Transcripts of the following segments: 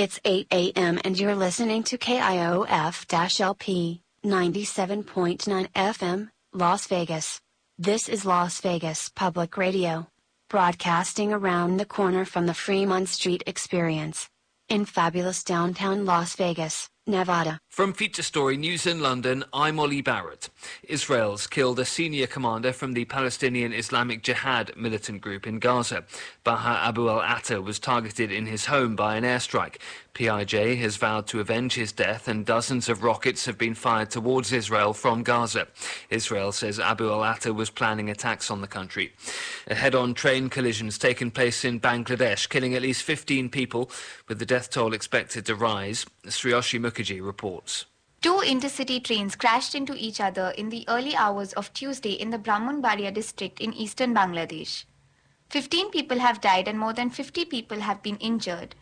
It's 8 a.m. and you're listening to KIOF-LP 97.9 FM, Las Vegas. This is Las Vegas Public Radio. Broadcasting around the corner from the Fremont Street Experience. In fabulous downtown Las Vegas, Nevada. From Feature Story News in London, I'm Ollie Barrett. Israel's killed a senior commander from the Palestinian Islamic Jihad militant group in Gaza. Baha Abu al Atta was targeted in his home by an airstrike. PIJ has vowed to avenge his death, and dozens of rockets have been fired towards Israel from Gaza. Israel says Abu al Atta was planning attacks on the country. A head on train collision has taken place in Bangladesh, killing at least 15 people, with the death toll expected to rise. Sriyoshi Mukherjee reports. Two intercity trains crashed into each other in the early hours of Tuesday in the Brahmanbaria district in eastern Bangladesh. 15 people have died and more than 50 people have been injured.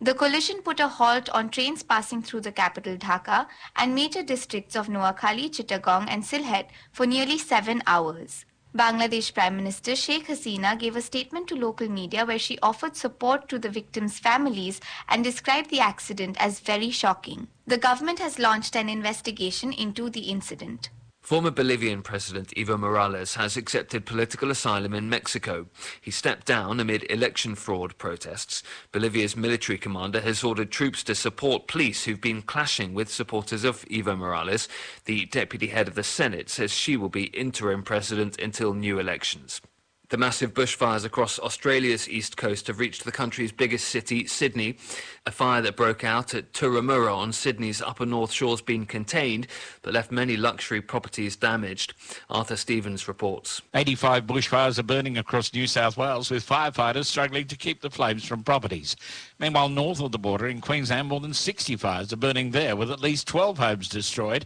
The collision put a halt on trains passing through the capital Dhaka and major districts of Noakhali, Chittagong and Sylhet for nearly seven hours. Bangladesh Prime Minister Sheikh Hasina gave a statement to local media where she offered support to the victims' families and described the accident as very shocking. The government has launched an investigation into the incident. Former Bolivian President Evo Morales has accepted political asylum in Mexico. He stepped down amid election fraud protests. Bolivia's military commander has ordered troops to support police who've been clashing with supporters of Evo Morales. The deputy head of the Senate says she will be interim president until new elections. The massive bushfires across Australia's east coast have reached the country's biggest city, Sydney. A fire that broke out at Turramurra on Sydney's upper north shore has been contained, but left many luxury properties damaged. Arthur Stevens reports. 85 bushfires are burning across New South Wales, with firefighters struggling to keep the flames from properties. Meanwhile, north of the border in Queensland, more than 60 fires are burning there, with at least 12 homes destroyed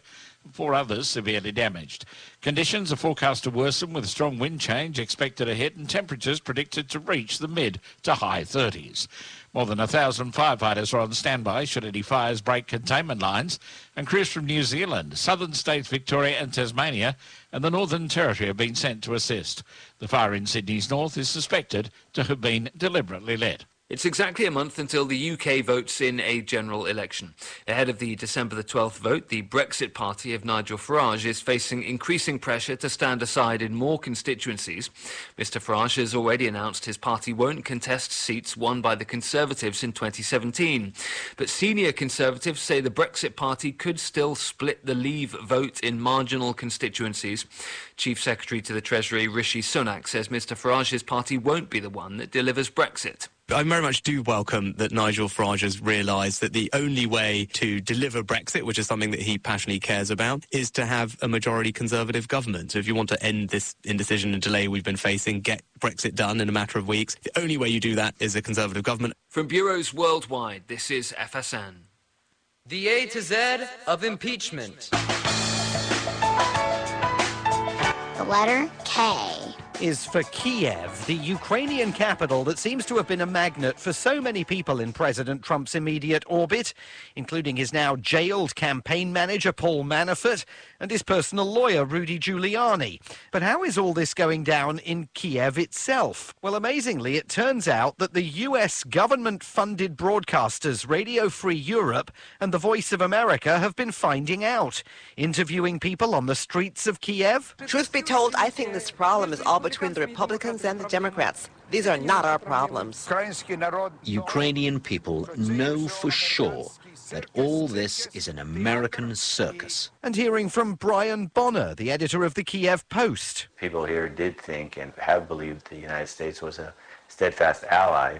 four others severely damaged. Conditions are forecast to worsen with strong wind change expected ahead and temperatures predicted to reach the mid to high 30s. More than a thousand firefighters are on standby should any fires break containment lines, and crews from New Zealand, southern states Victoria and Tasmania, and the Northern Territory have been sent to assist. The fire in Sydney's north is suspected to have been deliberately lit. It's exactly a month until the UK votes in a general election. Ahead of the December the 12th vote, the Brexit party of Nigel Farage is facing increasing pressure to stand aside in more constituencies. Mr Farage has already announced his party won't contest seats won by the Conservatives in 2017. But senior Conservatives say the Brexit party could still split the Leave vote in marginal constituencies. Chief Secretary to the Treasury Rishi Sunak says Mr Farage's party won't be the one that delivers Brexit. I very much do welcome that Nigel Farage has realised that the only way to deliver Brexit, which is something that he passionately cares about, is to have a majority Conservative government. So if you want to end this indecision and delay we've been facing, get Brexit done in a matter of weeks, the only way you do that is a Conservative government. From bureaus worldwide, this is FSN. The A to Z of impeachment. The letter K. is for Kiev, the Ukrainian capital that seems to have been a magnet for so many people in President Trump's immediate orbit, including his now jailed campaign manager Paul Manafort and his personal lawyer Rudy Giuliani. But how is all this going down in Kiev itself? Well, amazingly, it turns out that the US government funded broadcasters Radio Free Europe and The Voice of America have been finding out, interviewing people on the streets of Kiev. Truth be told, I think this problem is all between the Republicans and the Democrats. These are not our problems. Ukrainian people know for sure that all this is an American circus. And hearing from Brian Bonner, the editor of the Kyiv Post. People here did think and have believed the United States was a steadfast ally.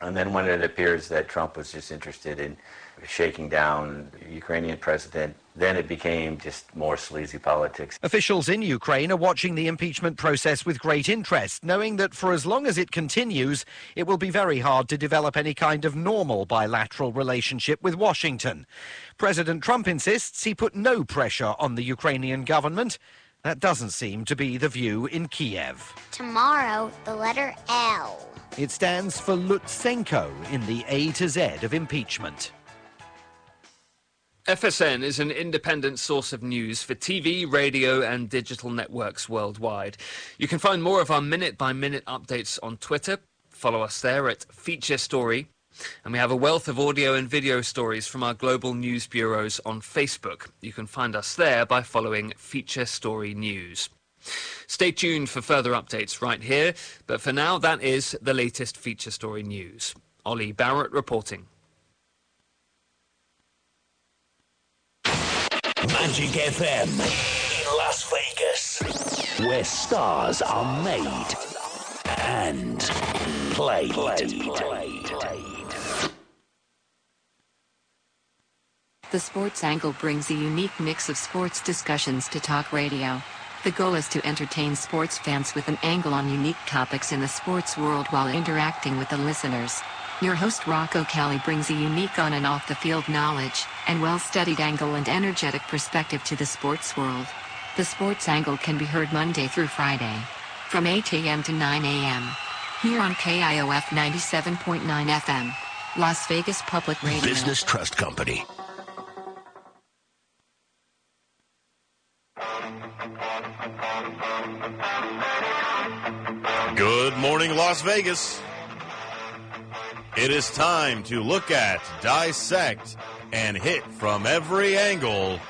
And then when it appears that Trump was just interested in shaking down Ukrainian president, then it became just more sleazy politics. Officials in Ukraine are watching the impeachment process with great interest, knowing that for as long as it continues, it will be very hard to develop any kind of normal bilateral relationship with Washington. President Trump insists he put no pressure on the Ukrainian government. That doesn't seem to be the view in Kiev. Tomorrow, the letter L. It stands for Lutsenko in the A to Z of impeachment. FSN is an independent source of news for TV, radio, and digital networks worldwide. You can find more of our minute by minute updates on Twitter. Follow us there at Feature Story. And we have a wealth of audio and video stories from our global news bureaus on Facebook. You can find us there by following Feature Story News. Stay tuned for further updates right here, but for now, that is the latest Feature Story News. Ollie Barrett reporting. Magic FM in Las Vegas, where stars are made and played. The Sports Angle brings a unique mix of sports discussions to talk radio. The goal is to entertain sports fans with an angle on unique topics in the sports world while interacting with the listeners. Your host Rocco Kelly brings a unique on and off the field knowledge and well studied angle and energetic perspective to the sports world. The Sports Angle can be heard Monday through Friday from 8 a.m. to 9 a.m. here on KIOF 97.9 FM, Las Vegas Public Radio. Business Trust Company. Good morning, Las Vegas. It is time to look at, dissect, and hit from every angle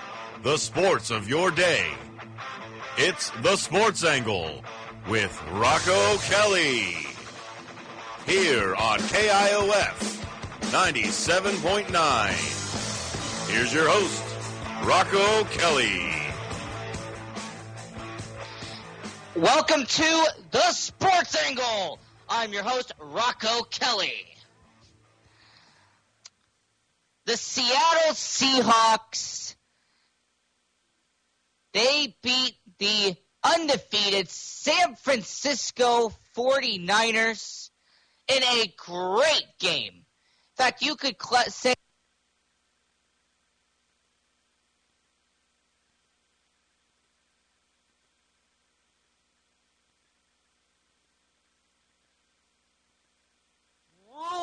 the sports of your day. It's the Sports Angle with Rocco Kelly. Here on KIOF 97.9. Here's your host, Rocco Kelly. Welcome to the Sports Angle. I'm your host, Rocco Kelly. The Seattle Seahawks, they beat the undefeated San Francisco 49ers in a great game. In fact, you could cl- say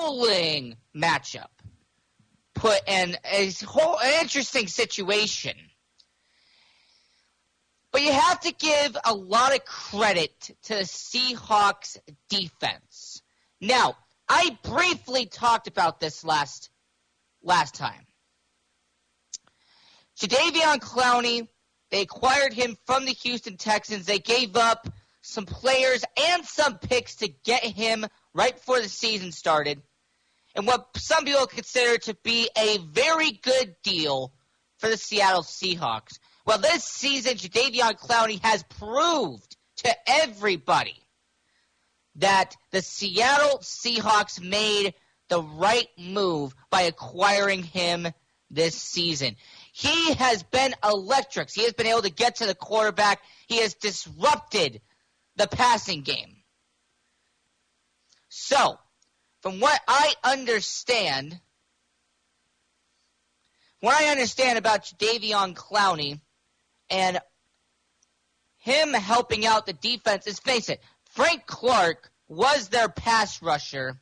grueling matchup. Put in a whole an interesting situation. But you have to give a lot of credit to the Seahawks defense. Now, I briefly talked about this last last time. Jadeveon Clowney, they acquired him from the Houston Texans. They gave up some players and some picks to get him right before the season started. And what some people consider to be a very good deal for the Seattle Seahawks. Well, this season, Jadeveon Clowney has proved to everybody that the Seattle Seahawks made the right move by acquiring him this season. He has been electric. He has been able to get to the quarterback. He has disrupted the passing game. So, from what I understand, what I understand about Davion Clowney and him helping out the defense is face it, Frank Clark was their pass rusher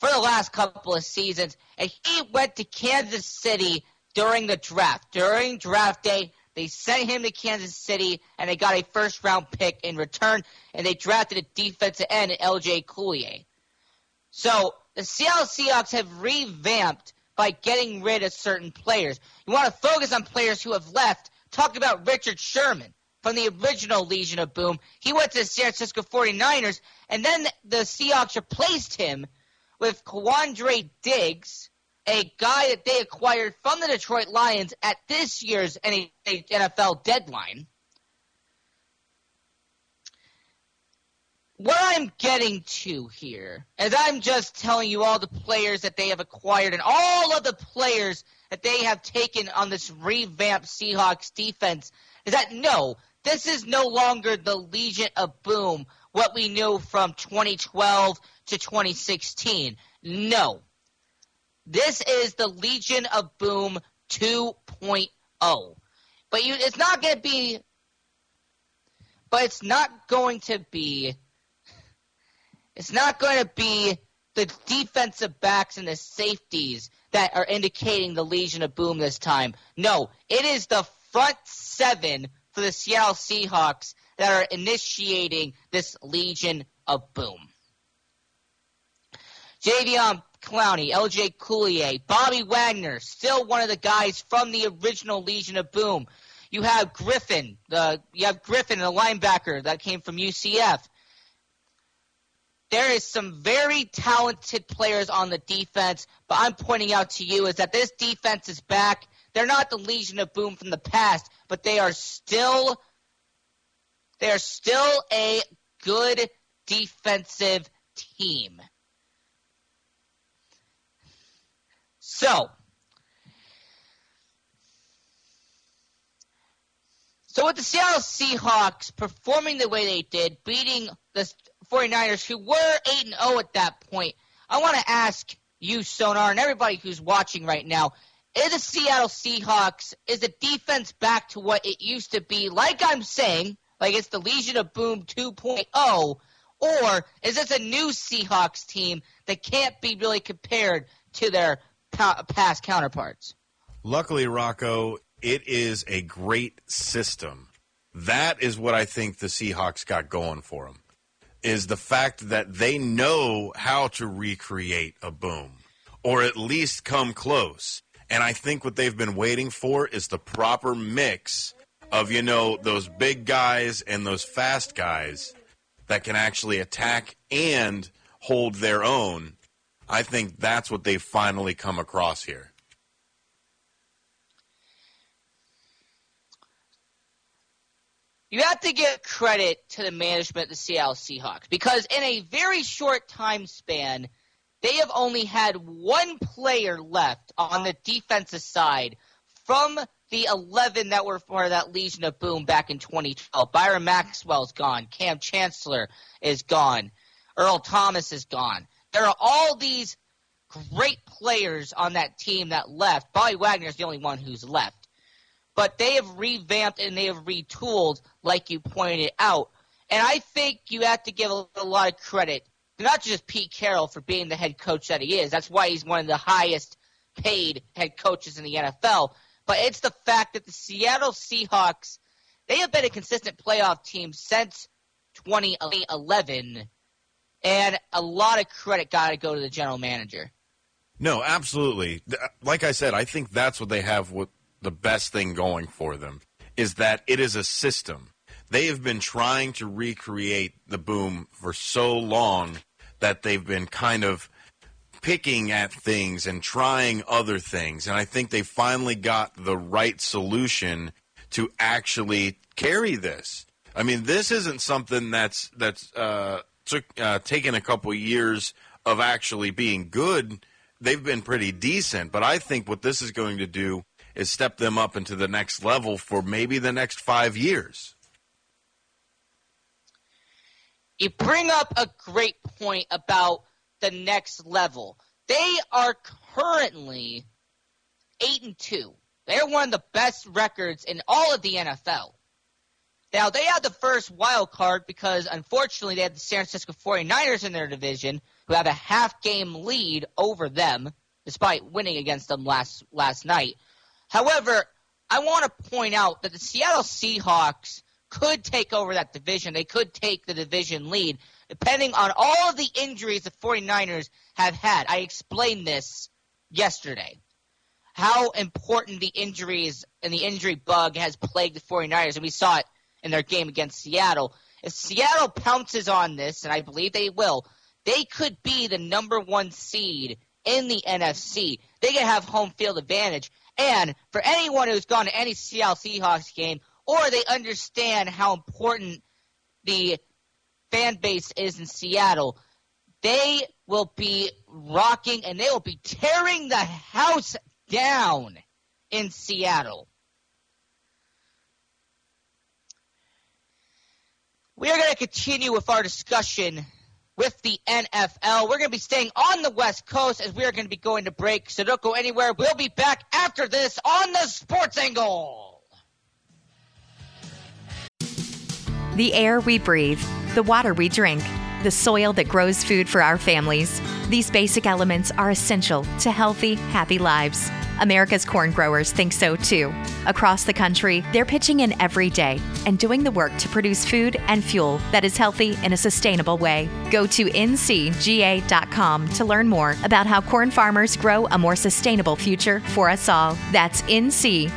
for the last couple of seasons, and he went to Kansas City during the draft. During draft day, they sent him to Kansas City, and they got a first round pick in return, and they drafted a defensive end, LJ Collier. So the Seattle Seahawks have revamped by getting rid of certain players. You want to focus on players who have left. Talk about Richard Sherman. from the original Legion of Boom. He went to the San Francisco 49ers, and then the Seahawks replaced him with Quandre Diggs, a guy that they acquired from the Detroit Lions at this year's NFL deadline. What I'm getting to here is I'm just telling you all the players that they have acquired and all of the players that they have taken on this revamped Seahawks defense is that no, this is no longer the Legion of Boom, what we knew from 2012 to 2016. No. This is the Legion of Boom 2.0. But you, it's not going to be, but it's not going to be, it's not going to be the defensive backs and the safeties that are indicating the Legion of Boom this time. No, it is the front seven for the Seattle Seahawks that are initiating this Legion of Boom. Javion Clowney, LJ Collier, Bobby Wagner, still one of the guys from the original Legion of Boom. You have Griffin, the you have Griffin, the linebacker that came from UCF. There is some very talented players on the defense, but I'm pointing out to you is that this defense is back. They're not the Legion of Boom from the past, but they are still they are still a good defensive team. So, so with the Seattle Seahawks performing the way they did, beating the 49ers, who were 8 and 0 at that point, I want to ask you, Sonar, and everybody who's watching right now, is the Seattle Seahawks, is the defense back to what it used to be, like I'm saying, like it's the Legion of Boom 2.0, or is this a new Seahawks team that can't be really compared to their pa- past counterparts? Luckily, Rocco, it is a great system. That is what I think the Seahawks got going for them. Is the fact that they know how to recreate a boom, or at least come close. And I think what they've been waiting for is the proper mix of, you know, those big guys and those fast guys that can actually attack and hold their own. I think that's what they've finally come across here. You have to give credit to the management of the Seattle Seahawks because in a very short time span, they have only had one player left on the defensive side from the 11 that were for that Legion of Boom back in 2012. Byron Maxwell's gone. Kam Chancellor is gone. Earl Thomas is gone. There are all these great players on that team that left. Bobby Wagner is the only one who's left. But they have revamped and they have retooled, like you pointed out. And I think you have to give a, a lot of credit, not just Pete Carroll for being the head coach that he is. That's why he's one of the highest paid head coaches in the NFL. But it's the fact that the Seattle Seahawks, they have been a consistent playoff team since 2011. And a lot of credit got to go to the general manager. No, absolutely. Like I said, I think that's what they have what the best thing going for them is that it is a system. They have been trying to recreate the boom for so long that they've been kind of picking at things and trying other things. And I think they finally got the right solution to actually carry this. I mean, this isn't something that's that's uh, took uh, taken a couple years of actually being good. They've been pretty decent, but I think what this is going to do is step them up into the next level for maybe the next five years. You bring up a great point about the next level. They are currently eight and two. They're one of the best records in all of the NFL. Now they had the first wild card because unfortunately they had the San Francisco 49ers in their division who have a half game lead over them despite winning against them last last night. However, I want to point out that the Seattle Seahawks could take over that division. They could take the division lead depending on all of the injuries the 49ers have had. I explained this yesterday. How important the injuries and the injury bug has plagued the 49ers, and we saw it in their game against Seattle. If Seattle pounces on this, and I believe they will, they could be the number one seed in the NFC. They can have home field advantage. And for anyone who's gone to any Seattle Seahawks game, or they understand how important the fan base is in Seattle, they will be rocking and they will be tearing the house down in Seattle. We are going to continue with our discussion with the NFL. We're going to be staying on the West Coast as we are going to be going to break. So don't go anywhere. We'll be back after this on the Sports Angle. The air we breathe, the water we drink, the soil that grows food for our families. These basic elements are essential to healthy, happy lives. America's corn growers think so too. Across the country, they're pitching in every day and doing the work to produce food and fuel that is healthy in a sustainable way. Go to ncga.com to learn more about how corn farmers grow a more sustainable future for us all. That's ncga.com.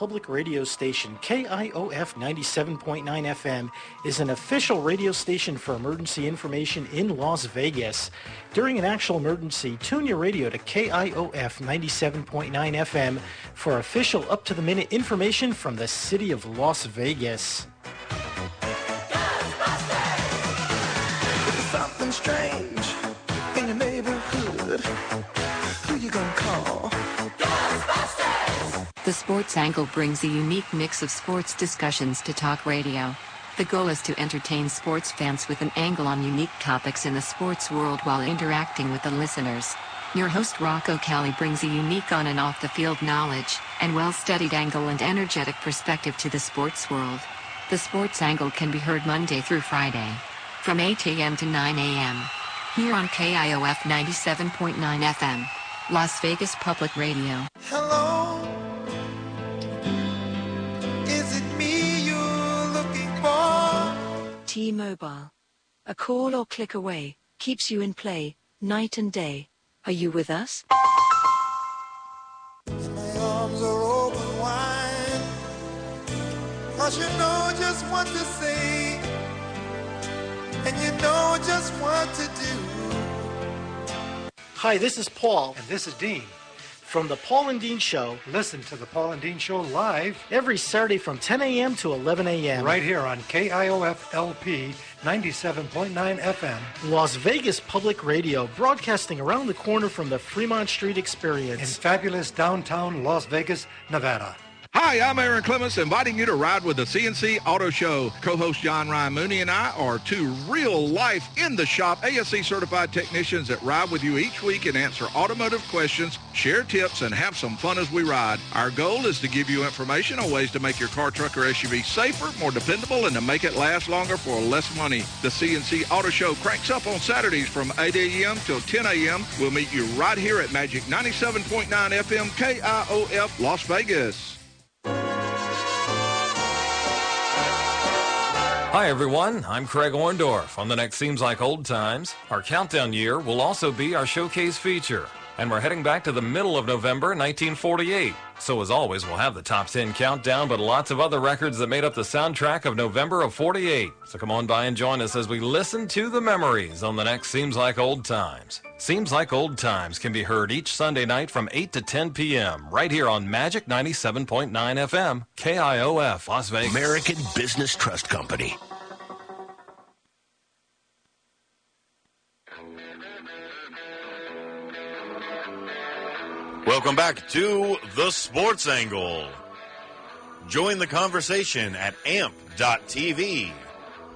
public radio station KIOF 97.9 FM is an official radio station for emergency information in Las Vegas. During an actual emergency, tune your radio to KIOF 97.9 FM for official up to the minute information from the city of Las Vegas. Something strange in your neighborhood. Who you gonna call? The Sports Angle brings a unique mix of sports discussions to talk radio. The goal is to entertain sports fans with an angle on unique topics in the sports world while interacting with the listeners. Your host Rocco Kelly brings a unique on and off the field knowledge, and well studied angle and energetic perspective to the sports world. The Sports Angle can be heard Monday through Friday, from 8 a.m. to 9 a.m. Here on KIOF 97.9 FM, Las Vegas Public Radio. Hello. T-Mobile. A call or click away keeps you in play night and day. Are you with us? My arms are open wide. Cause you know just what to say. And you know just what to do. Hi, this is Paul. And this is Dean. From the Paul and Dean Show. Listen to the Paul and Dean Show live every Saturday from 10 a.m. to 11 a.m. right here on KIOF LP 97.9 FM. Las Vegas Public Radio, broadcasting around the corner from the Fremont Street Experience. In fabulous downtown Las Vegas, Nevada. Hi, I'm Aaron Clements, inviting you to ride with the CNC Auto Show. Co-host John Ryan Mooney and I are two real-life, in-the-shop ASE certified technicians that ride with you each week and answer automotive questions, share tips, and have some fun as we ride. Our goal is to give you information on ways to make your car, truck, or SUV safer, more dependable, and to make it last longer for less money. The CNC Auto Show cranks up on Saturdays from 8 a.m. till 10 a.m. We'll meet you right here at Magic 97.9 FM KIOF Las Vegas. Hi, everyone. I'm Craig Orndorff. On the next Seems Like Old Times, our countdown year will also be our showcase feature. And we're heading back to the middle of November 1948. So, as always, we'll have the top 10 countdown, but lots of other records that made up the soundtrack of November of 48. So, come on by and join us as we listen to the memories on the next Seems Like Old Times. Seems Like Old Times can be heard each Sunday night from 8 to 10 p.m. right here on Magic 97.9 FM, KIOF, Las Vegas. American Business Trust Company. Welcome back to the Sports Angle. Join the conversation at amp.tv.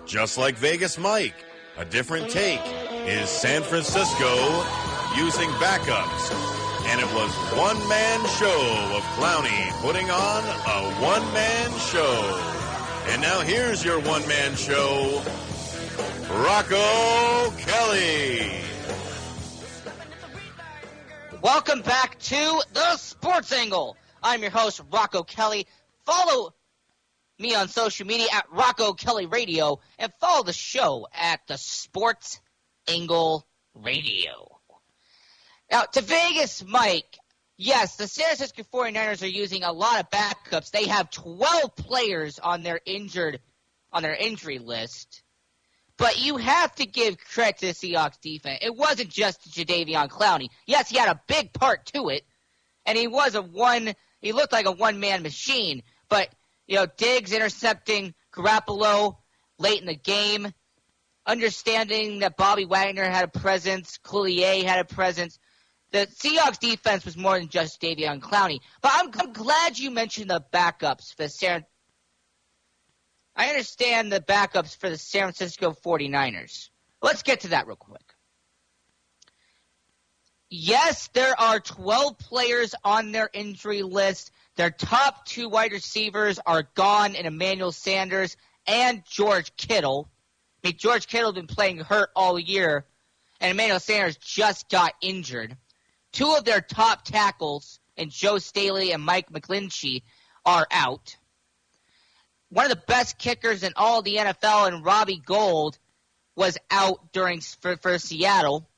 Just like Vegas Mike, a different take is San Francisco using backups. And it was one man show of Clowney putting on a one man show. And now here's your one man show, Rocco Kelly. Welcome back to the Sports Angle. I'm your host, Rocco Kelly. Follow me on social media at Rocco Kelly Radio and follow the show at the Sports Angle Radio. Now, to Vegas, Mike, yes, the San Francisco 49ers are using a lot of backups. They have 12 players on their injured on their injury list. But you have to give credit to the Seahawks defense. It wasn't just Jadeveon Clowney. Yes, he had a big part to it, and he was a one. He looked like a one man machine. But you know, Diggs intercepting Garoppolo late in the game, understanding that Bobby Wagner had a presence, Collier had a presence. The Seahawks defense was more than just Davion Clowney. But I'm, I'm glad you mentioned the backups for San. I understand the backups for the San Francisco 49ers. Let's get to that real quick. Yes, there are 12 players on their injury list. Their top two wide receivers are gone in Emmanuel Sanders and George Kittle. I mean, George Kittle has been playing hurt all year, and Emmanuel Sanders just got injured. Two of their top tackles, and Joe Staley and Mike McGlinchey, are out. One of the best kickers in all the NFL, and Robbie Gould, was out during for, for Seattle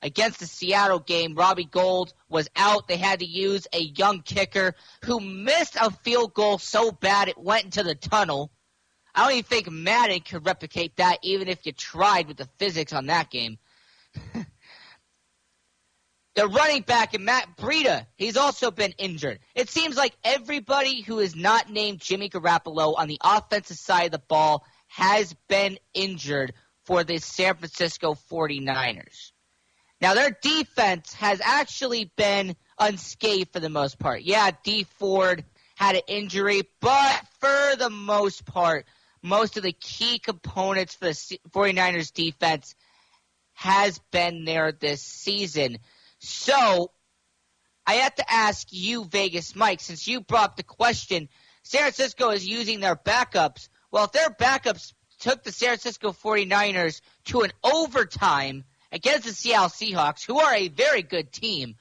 against the Seattle game, Robbie Gould was out. They had to use a young kicker who missed a field goal so bad it went into the tunnel. I don't even think Madden could replicate that, even if you tried with the physics on that game. The running back and Matt Breida, he's also been injured. It seems like everybody who is not named Jimmy Garoppolo on the offensive side of the ball has been injured for the San Francisco 49ers. Now their defense has actually been unscathed for the most part. Yeah, Dee Ford had an injury, but for the most part, most of the key components for the 49ers defense has been there this season. So I have to ask you, Vegas Mike, since you brought the question, San Francisco is using their backups. Well, if their backups took the San Francisco 49ers to an overtime – against the Seattle Seahawks, who are a very good team.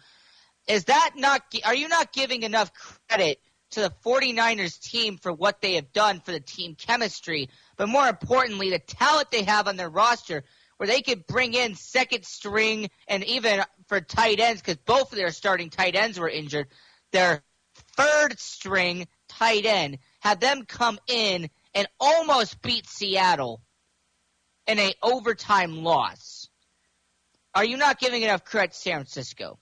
Is that not, are you not giving enough credit to the 49ers team for what they have done for the team chemistry, but more importantly, the talent they have on their roster where they could bring in second string and even for tight ends, because both of their starting tight ends were injured, their third string tight end, had them come in and almost beat Seattle in a overtime loss are you not giving enough credit to San Francisco?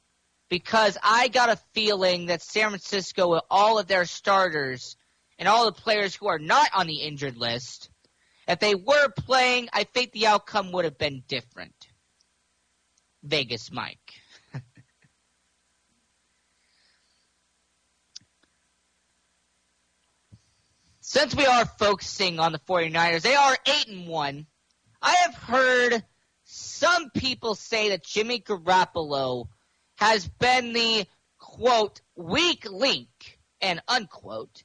Because I got a feeling that San Francisco, with all of their starters and all the players who are not on the injured list, if they were playing, I think the outcome would have been different. Vegas Mike. Since we are focusing on the 49ers, they are 8 and 1. I have heard some people say that Jimmy Garoppolo has been the quote weak link and unquote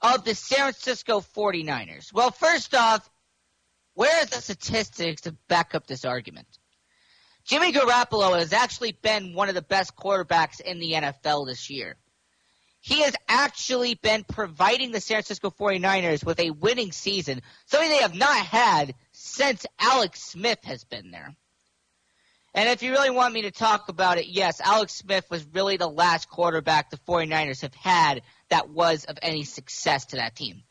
of the San Francisco 49ers. Well, first off, where are the statistics to back up this argument? Jimmy Garoppolo has actually been one of the best quarterbacks in the NFL this year. He has actually been providing the San Francisco 49ers with a winning season, something they have not had since Alex Smith has been there. And if you really want me to talk about it, yes, Alex Smith was really the last quarterback the 49ers have had that was of any success to that team.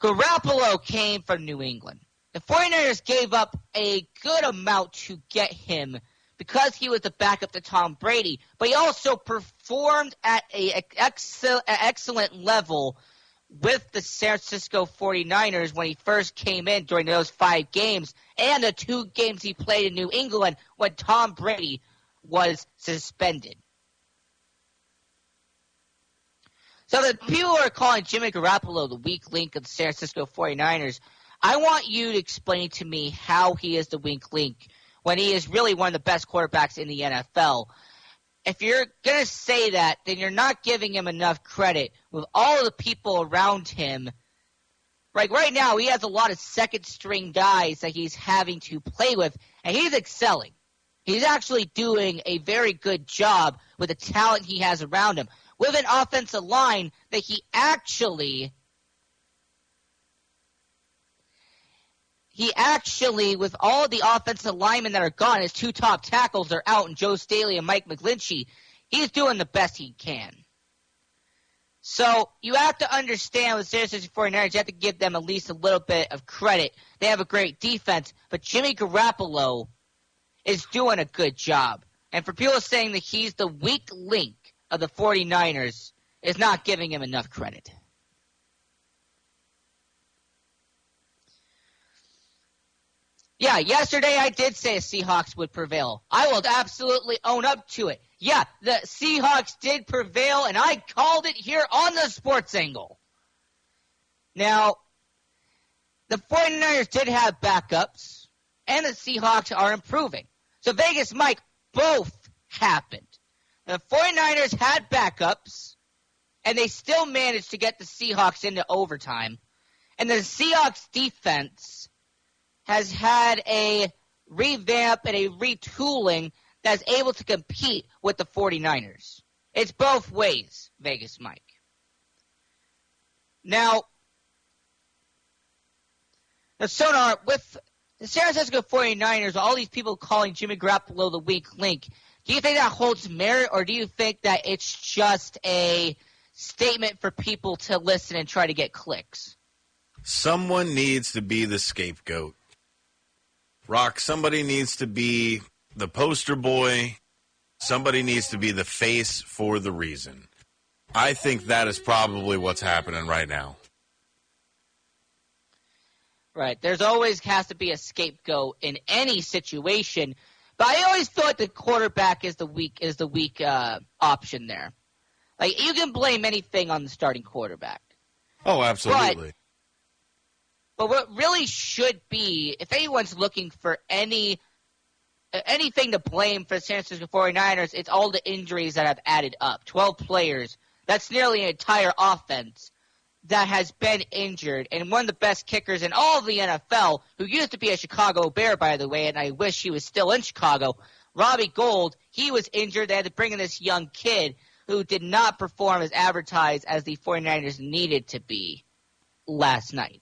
Garoppolo came from New England. The 49ers gave up a good amount to get him because he was the backup to Tom Brady, but he also performed at a excellent level with the San Francisco 49ers when he first came in during those five games and the two games he played in New England when Tom Brady was suspended. So the people are calling Jimmy Garoppolo the weak link of the San Francisco 49ers. I want you to explain to me how he is the weak link when he is really one of the best quarterbacks in the NFL. If you're going to say that, then you're not giving him enough credit with all the people around him. Like right now, he has a lot of second string guys that he's having to play with, and he's excelling. He's actually doing a very good job with the talent he has around him, with an offensive line that he actually he actually, with all the offensive linemen that are gone, his two top tackles are out, and Joe Staley and Mike McGlinchey, he's doing the best he can. So you have to understand with San Francisco 49ers, you have to give them at least a little bit of credit. They have a great defense, but Jimmy Garoppolo is doing a good job. And for people saying that he's the weak link of the 49ers is not giving him enough credit. Yeah, yesterday I did say Seahawks would prevail. I will absolutely own up to it. Yeah, the Seahawks did prevail, and I called it here on the sports angle. Now, the 49ers did have backups, and the Seahawks are improving. So Vegas Mike, both happened. The 49ers had backups, and they still managed to get the Seahawks into overtime. And the Seahawks defense has had a revamp and a retooling that's able to compete with the 49ers. It's both ways, Vegas Mike. Now, the Sonar, with the San Francisco 49ers, all these people calling Jimmy Garoppolo the weak link, do you think that holds merit, or do you think that it's just a statement for people to listen and try to get clicks? Someone needs to be the scapegoat. Rock, somebody needs to be the poster boy. Somebody needs to be the face for the reason. I think that is probably what's happening right now. Right. There's always has to be a scapegoat in any situation, but I always thought the quarterback is the weak is the weak uh, option there. Like you can blame anything on the starting quarterback. Oh, absolutely. But what really should be, if anyone's looking for any uh, anything to blame for the San Francisco 49ers, it's all the injuries that have added up. 12 players. That's nearly an entire offense that has been injured. And one of the best kickers in all of the NFL, who used to be a Chicago Bear, by the way, and I wish he was still in Chicago, Robbie Gould, he was injured. They had to bring in this young kid who did not perform as advertised as the 49ers needed to be last night.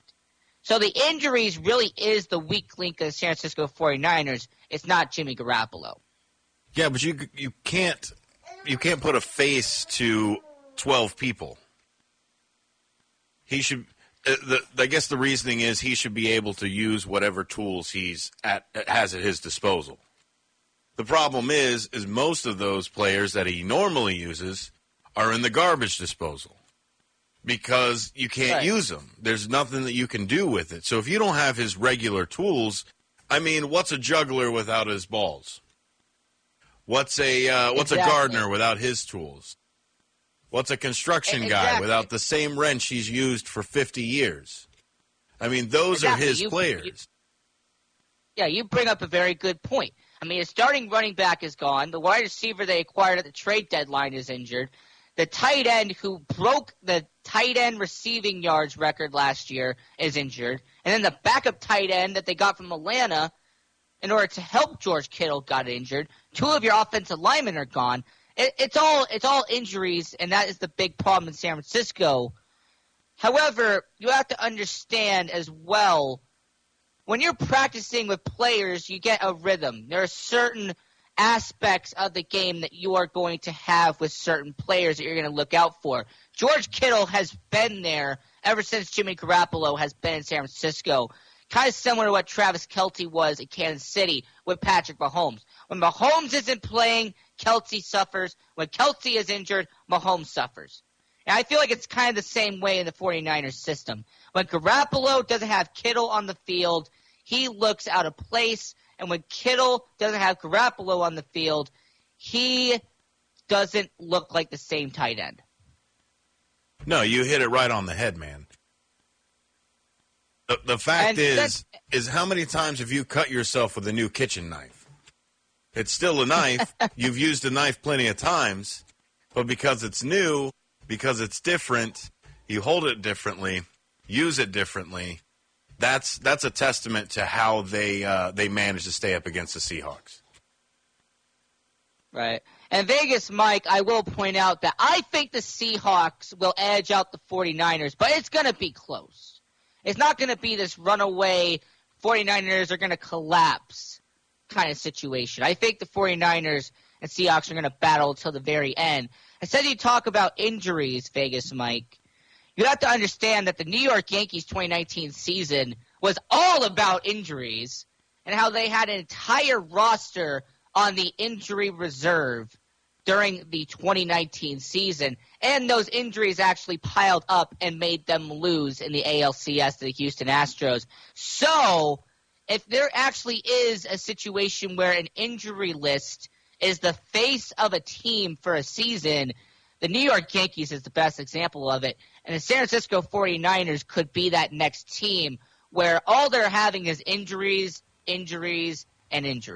So the injuries really is the weak link of the San Francisco 49ers. It's not Jimmy Garoppolo. Yeah, but you you can't you can't put a face to 12 people. He should uh, the, I guess the reasoning is he should be able to use whatever tools he's at has at his disposal. The problem is is most of those players that he normally uses are in the garbage disposal because you can't Right. use them. There's nothing that you can do with it. So if you don't have his regular tools, I mean, what's a juggler without his balls? What's a uh, what's a gardener without his tools? What's a construction E- guy without the same wrench he's used for 50 years? I mean, those Exactly. are his You- players. Yeah, you bring up a very good point. I mean, his starting running back is gone. The wide receiver they acquired at the trade deadline is injured. The tight end who broke the tight end receiving yards record last year is injured. And then the backup tight end that they got from Atlanta in order to help George Kittle got injured. Two of your offensive linemen are gone. It, it's all it's all injuries, and that is the big problem in San Francisco. However, you have to understand as well when you're practicing with players, you get a rhythm. There are certain aspects of the game that you are going to have with certain players that you're going to look out for. George Kittle has been there ever since Jimmy Garoppolo has been in San Francisco. Kind of similar to what Travis Kelce was in Kansas City with Patrick Mahomes. When Mahomes isn't playing, Kelce suffers. When Kelce is injured, Mahomes suffers. And I feel like it's kind of the same way in the 49ers system. When Garoppolo doesn't have Kittle on the field, he looks out of place. And when Kittle doesn't have Garoppolo on the field, he doesn't look like the same tight end. No, you hit it right on the head, man. The, the fact And is, is how many times have you cut yourself with a new kitchen knife? It's still a knife. You've used a knife plenty of times, but because it's new, because it's different, you hold it differently, use it differently. That's that's a testament to how they uh, they manage to stay up against the Seahawks. Right. And Vegas, Mike, I will point out that I think the Seahawks will edge out the 49ers, but it's going to be close. It's not going to be this runaway 49ers are going to collapse kind of situation. I think the 49ers and Seahawks are going to battle till the very end. I said you talk about injuries, Vegas, Mike. You have to understand that the New York Yankees 2019 season was all about injuries and how they had an entire roster on the injury reserve during the 2019 season. And those injuries actually piled up and made them lose in the ALCS to the Houston Astros. So, if there actually is a situation where an injury list is the face of a team for a season, the New York Yankees is the best example of it. And the San Francisco 49ers could be that next team where all they're having is injuries, injuries, and injuries.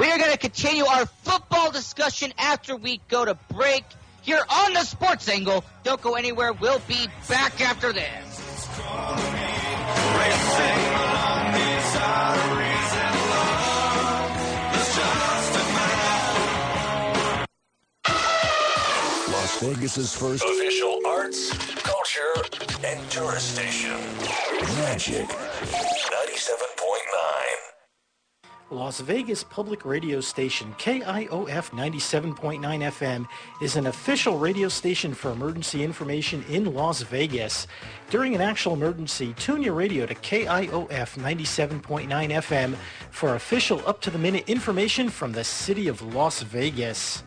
We are going to continue our football discussion after we go to break here on the Sports Angle. Don't go anywhere. We'll be back after this. Las Vegas's first official arts, culture, and tourist station. Magic 97.9. Las Vegas public radio station KIOF 97.9 FM is an official radio station for emergency information in Las Vegas. During an actual emergency, tune your radio to KIOF 97.9 FM for official up-to-the-minute information from the city of Las Vegas.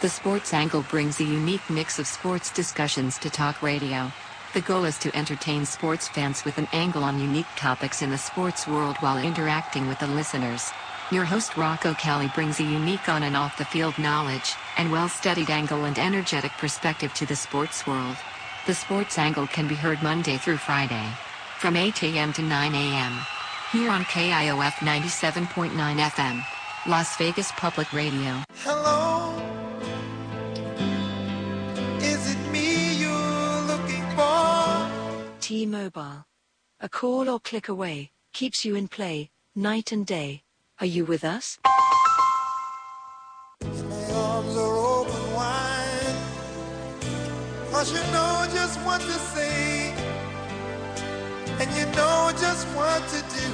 The Sports Angle brings a unique mix of sports discussions to talk radio. The goal is to entertain sports fans with an angle on unique topics in the sports world while interacting with the listeners. Your host Rocco Kelly brings a unique on and off the field knowledge and well studied angle and energetic perspective to the sports world. The Sports Angle can be heard Monday through Friday from 8 a.m. to 9 a.m. here on KIOF 97.9 FM, Las Vegas Public Radio. Hello, T-Mobile. A call or click away keeps you in play night and day. Are you with us? My arms are open wide, cause you know just what to say, and you know just what to do.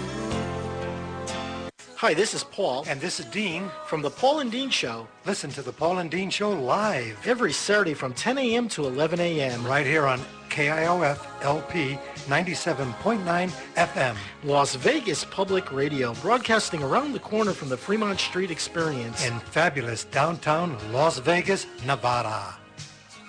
Hi, this is Paul. And this is Dean. From the Paul and Dean Show. Listen to the Paul and Dean Show live. Every Saturday from 10 a.m. to 11 a.m. Right here on KIOF LP 97.9 FM. Las Vegas Public Radio, broadcasting around the corner from the Fremont Street Experience. In fabulous downtown Las Vegas, Nevada.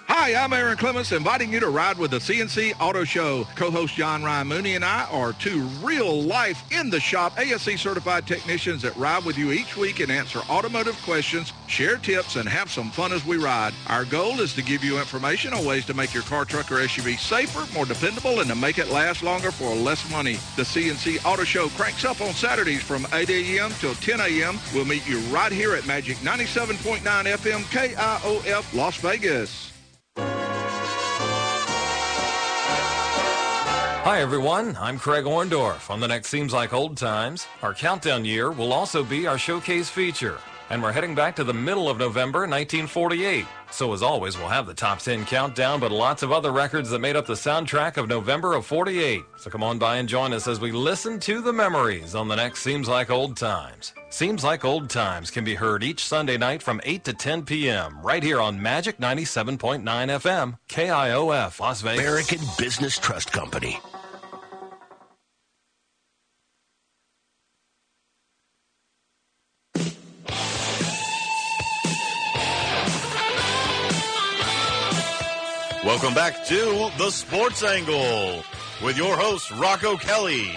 Hi, I'm Aaron Clements, inviting you to ride with the CNC Auto Show. Co-host John Ryan Mooney and I are two real-life, in-the-shop ASE certified technicians that ride with you each week and answer automotive questions, share tips, and have some fun as we ride. Our goal is to give you information on ways to make your car, truck, or SUV safer, more dependable, and to make it last longer for less money. The CNC Auto Show cranks up on Saturdays from 8 a.m. till 10 a.m. We'll meet you right here at Magic 97.9 FM KIOF Las Vegas. Hi, everyone. I'm Craig Orndorff. On the next Seems Like Old Times, our countdown year will also be our showcase feature. And we're heading back to the middle of November 1948. So, as always, we'll have the top 10 countdown, but lots of other records that made up the soundtrack of November of 48. So, come on by and join us as we listen to the memories on the next Seems Like Old Times. Seems Like Old Times can be heard each Sunday night from 8 to 10 p.m. right here on Magic 97.9 FM, KIOF, Las Vegas. American Business Trust Company. Welcome back to The Sports Angle with your host, Rocco Kelly.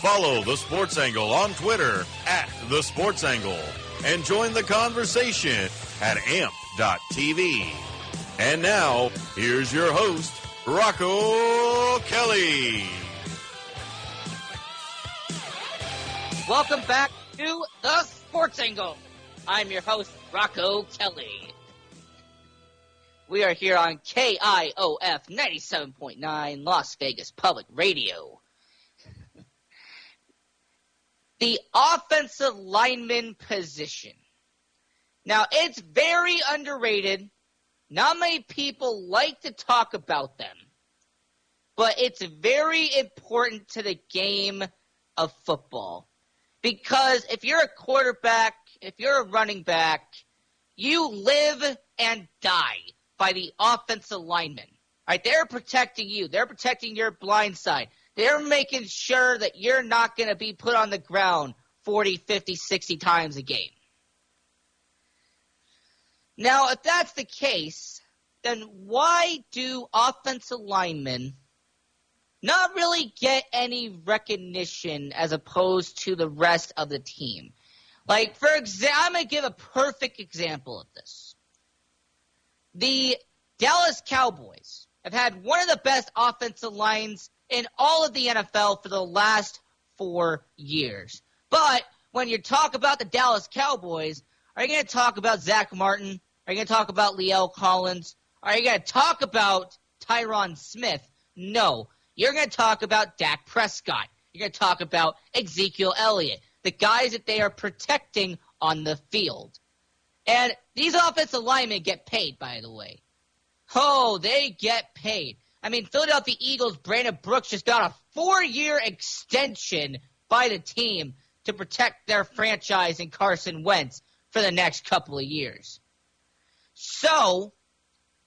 Follow The Sports Angle on Twitter at The Sports Angle and join the conversation at amp.tv. And now, here's your host, Rocco Kelly. Welcome back to the Sports Angle. I'm your host, Rocco Kelly. We are here on KIOF 97.9 Las Vegas Public Radio. the offensive lineman position. Now, it's very underrated. Not many people like to talk about them. But it's very important to the game of football. Because if you're a quarterback, if you're a running back, you live and die by the offensive linemen. Right? They're protecting you. They're protecting your blind side. They're making sure that you're not going to be put on the ground 40, 50, 60 times a game. Now, if that's the case, then why do offensive linemen not really get any recognition as opposed to the rest of the team? Like, for example, I'm going to give a perfect example of this. The Dallas Cowboys have had one of the best offensive lines in all of the NFL for the last four years. But when you talk about the Dallas Cowboys, are you going to talk about Zack Martin? Are you going to talk about La'el Collins? Are you going to talk about Tyron Smith? No. You're going to talk about Dak Prescott. You're going to talk about Ezekiel Elliott, the guys that they are protecting on the field. And these offensive linemen get paid, by the way. Oh, they get paid. I mean, Philadelphia Eagles, Brandon Brooks just got a four year extension by the team to protect their franchise and Carson Wentz for the next couple of years. So,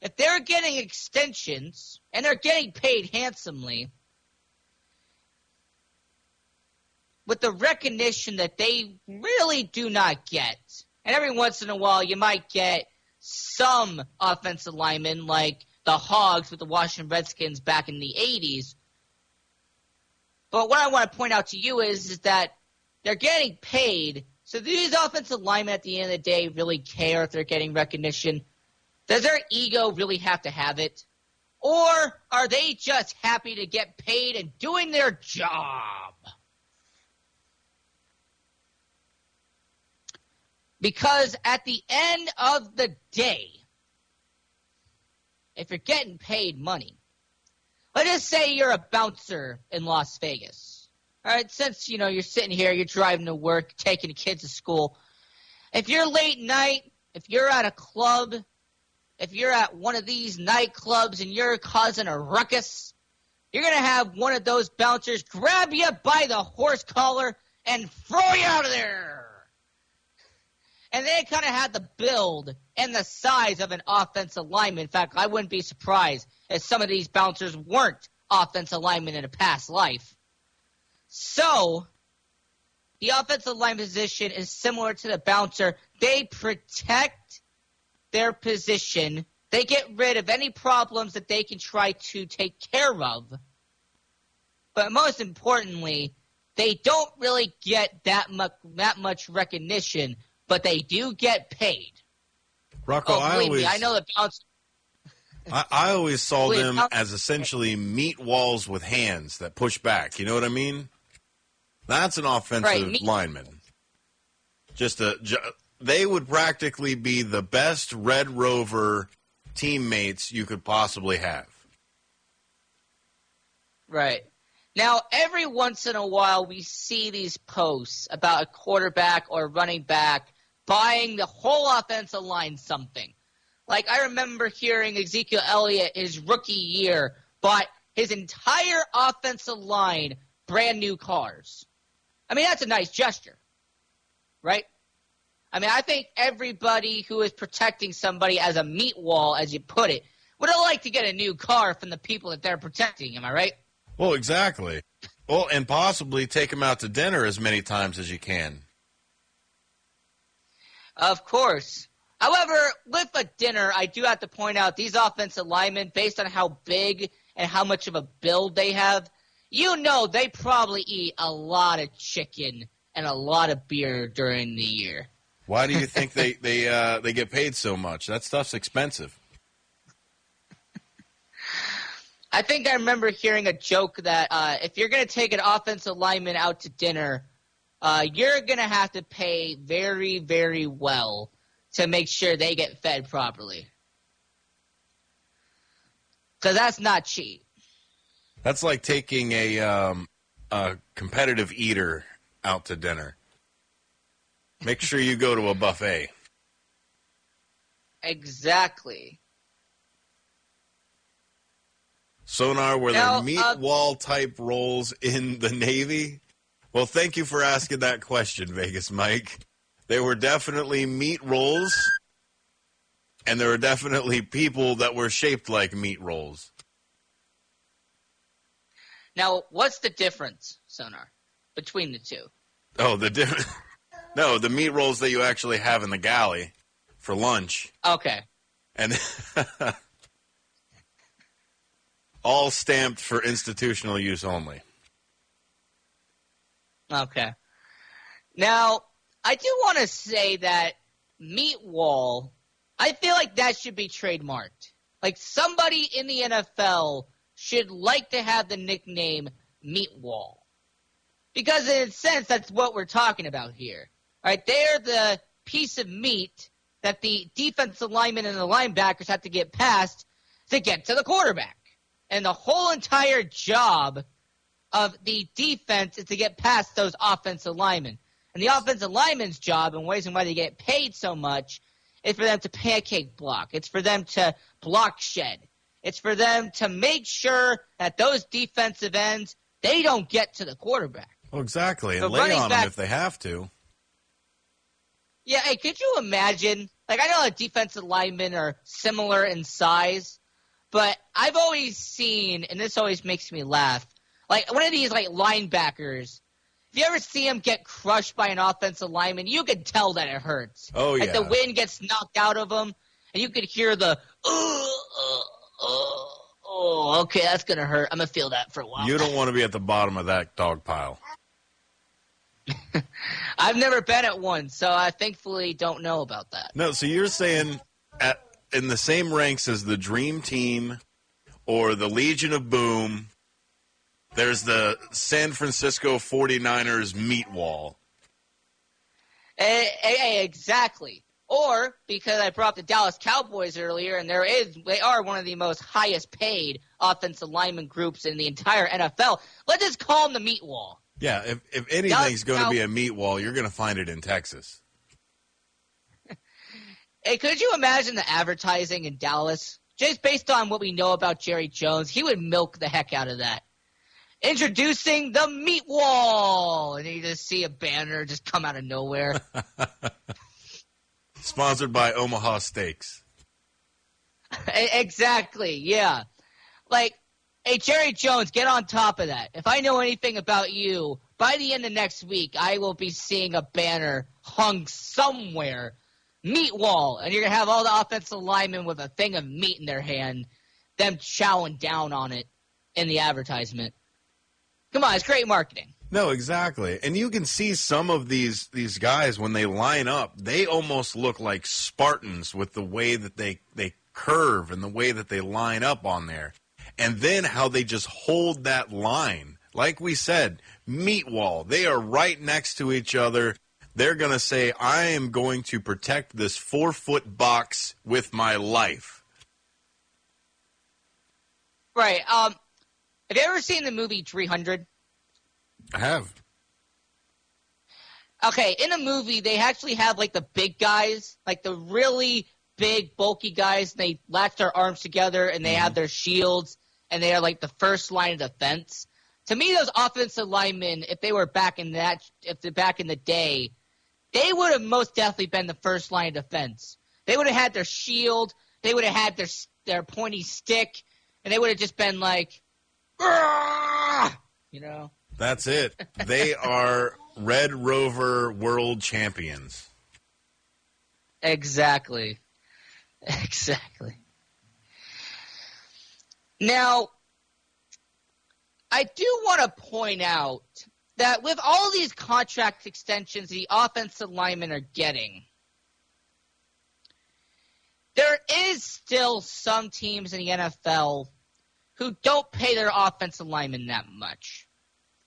if they're getting extensions and they're getting paid handsomely, with the recognition that they really do not get, and every once in a while you might get some offensive linemen like the Hogs with the Washington Redskins back in the 80s. But what I want to point out to you is, is that they're getting paid. So these offensive linemen at the end of the day really care if they're getting recognition? Does their ego really have to have it? Or are they just happy to get paid and doing their job? Because at the end of the day, if you're getting paid money, let's just say you're a bouncer in Las Vegas. All right, since you know you're sitting here, you're driving to work, taking the kids to school. If you're late night, if you're at a club, if you're at one of these nightclubs and you're causing a ruckus, you're gonna have one of those bouncers grab you by the horse collar and throw you out of there and they kind of had the build and the size of an offensive lineman. In fact, I wouldn't be surprised if some of these bouncers weren't offensive linemen in a past life. So, the offensive line position is similar to the bouncer. They protect their position. They get rid of any problems that they can try to take care of. But most importantly, they don't really get that much that much recognition, but they do get paid. Rocco, oh, I always, me, I know the bounce. I, I always saw them as essentially meat walls with hands that push back. You know what I mean? That's an offensive Right, lineman. Just a, ju- they would practically be the best Red Rover teammates you could possibly have. Right. Now, every once in a while, we see these posts about a quarterback or running back buying the whole offensive line something. Like, I remember hearing Ezekiel Elliott, his rookie year, bought his entire offensive line brand new cars. I mean, that's a nice gesture, right? I mean, I think everybody who is protecting somebody as a meat wall, as you put it, would have liked to get a new car from the people that they're protecting. Am I right? Well, exactly. Well, and possibly take them out to dinner as many times as you can. Of course. However, with a dinner, I do have to point out these offensive linemen, based on how big and how much of a build they have, you know they probably eat a lot of chicken and a lot of beer during the year. Why do you think they they uh, they get paid so much? That stuff's expensive. I think I remember hearing a joke that uh, if you're going to take an offensive lineman out to dinner, uh, you're going to have to pay very, very well to make sure they get fed properly. Because that's not cheap. That's like taking a um, a competitive eater out to dinner. Make sure you go to a buffet. Exactly. Sonar, were Now, there meat uh, wall type roles in the Navy? Well, thank you for asking that question, Vegas Mike. There were definitely meat rolls, and there were definitely people that were shaped like meat rolls. Now, what's the difference, Sonar, between the two? Oh, the different. no, the meat rolls that you actually have in the galley for lunch, Okay. and all stamped for institutional use only. Okay. Now, I do want to say that meat wall, I feel like that should be trademarked. Like somebody in the NFL should like to have the nickname meat wall. Because in a sense, that's what we're talking about here. All right, they're the piece of meat that the defensive linemen and the linebackers have to get past to get to the quarterback. And the whole entire job of the defense is to get past those offensive linemen. And the offensive lineman's job and reason why they get paid so much is for them to pancake block. It's for them to block shed. It's for them to make sure that those defensive ends they don't get to the quarterback. Well, exactly, and lay on them if they have to. Yeah, hey, could you imagine? Like, I know that defensive linemen are similar in size, but I've always seen, and this always makes me laugh, like one of these like linebackers. If you ever see him get crushed by an offensive lineman, you can tell that it hurts. Oh, Like the wind gets knocked out of him, and you could hear the, oh, oh, oh, okay, that's gonna hurt. I'm gonna feel that for a while. You don't want to be at the bottom of that dog pile. I've never been at one, so I thankfully don't know about that. No, so you're saying at, in the same ranks as the Dream Team or the Legion of Boom, there's the San Francisco 49ers meat wall. Eh, eh, eh, exactly. Or because I brought the Dallas Cowboys earlier, and there is they are one of the most highest paid offensive lineman groups in the entire NFL. Let's just call them the meat wall. Yeah, if, if anything's going to be a meat wall, you're going to find it in Texas. Hey, could you imagine the advertising in Dallas? Just based on what we know about Jerry Jones, he would milk the heck out of that. Introducing the meat wall, and you just see a banner just come out of nowhere. Sponsored by Omaha Steaks. Exactly, yeah. Like, hey, Jerry Jones, get on top of that. If I know anything about you, by the end of next week, I will be seeing a banner hung somewhere meat wall, and you're gonna have all the offensive linemen with a thing of meat in their hand, them chowing down on it in the advertisement. Come on, it's great marketing. No, exactly. And you can see some of these these guys when they line up, they almost look like Spartans with the way that they they curve and the way that they line up on there. And then how they just hold that line. Like we said, meat wall. They are right next to each other. They're going to say, I am going to protect this four foot box with my life. Right. Um, have you ever seen the movie 300? I have. Okay, in a movie, they actually have like the big guys, like the really big, bulky guys. They latch their arms together and they have mm-hmm. their shields, and they are like the first line of defense. To me, those offensive linemen, if they were back in that, if they're back in the day, they would have most definitely been the first line of defense. They would have had their shield, they would have had their their pointy stick, and they would have just been like, "Argh!" you know. That's it. They are Red Rover world champions. Exactly. Exactly. Now, I do want to point out that with all these contract extensions the offensive linemen are getting, there is still some teams in the NFL who don't pay their offensive linemen that much.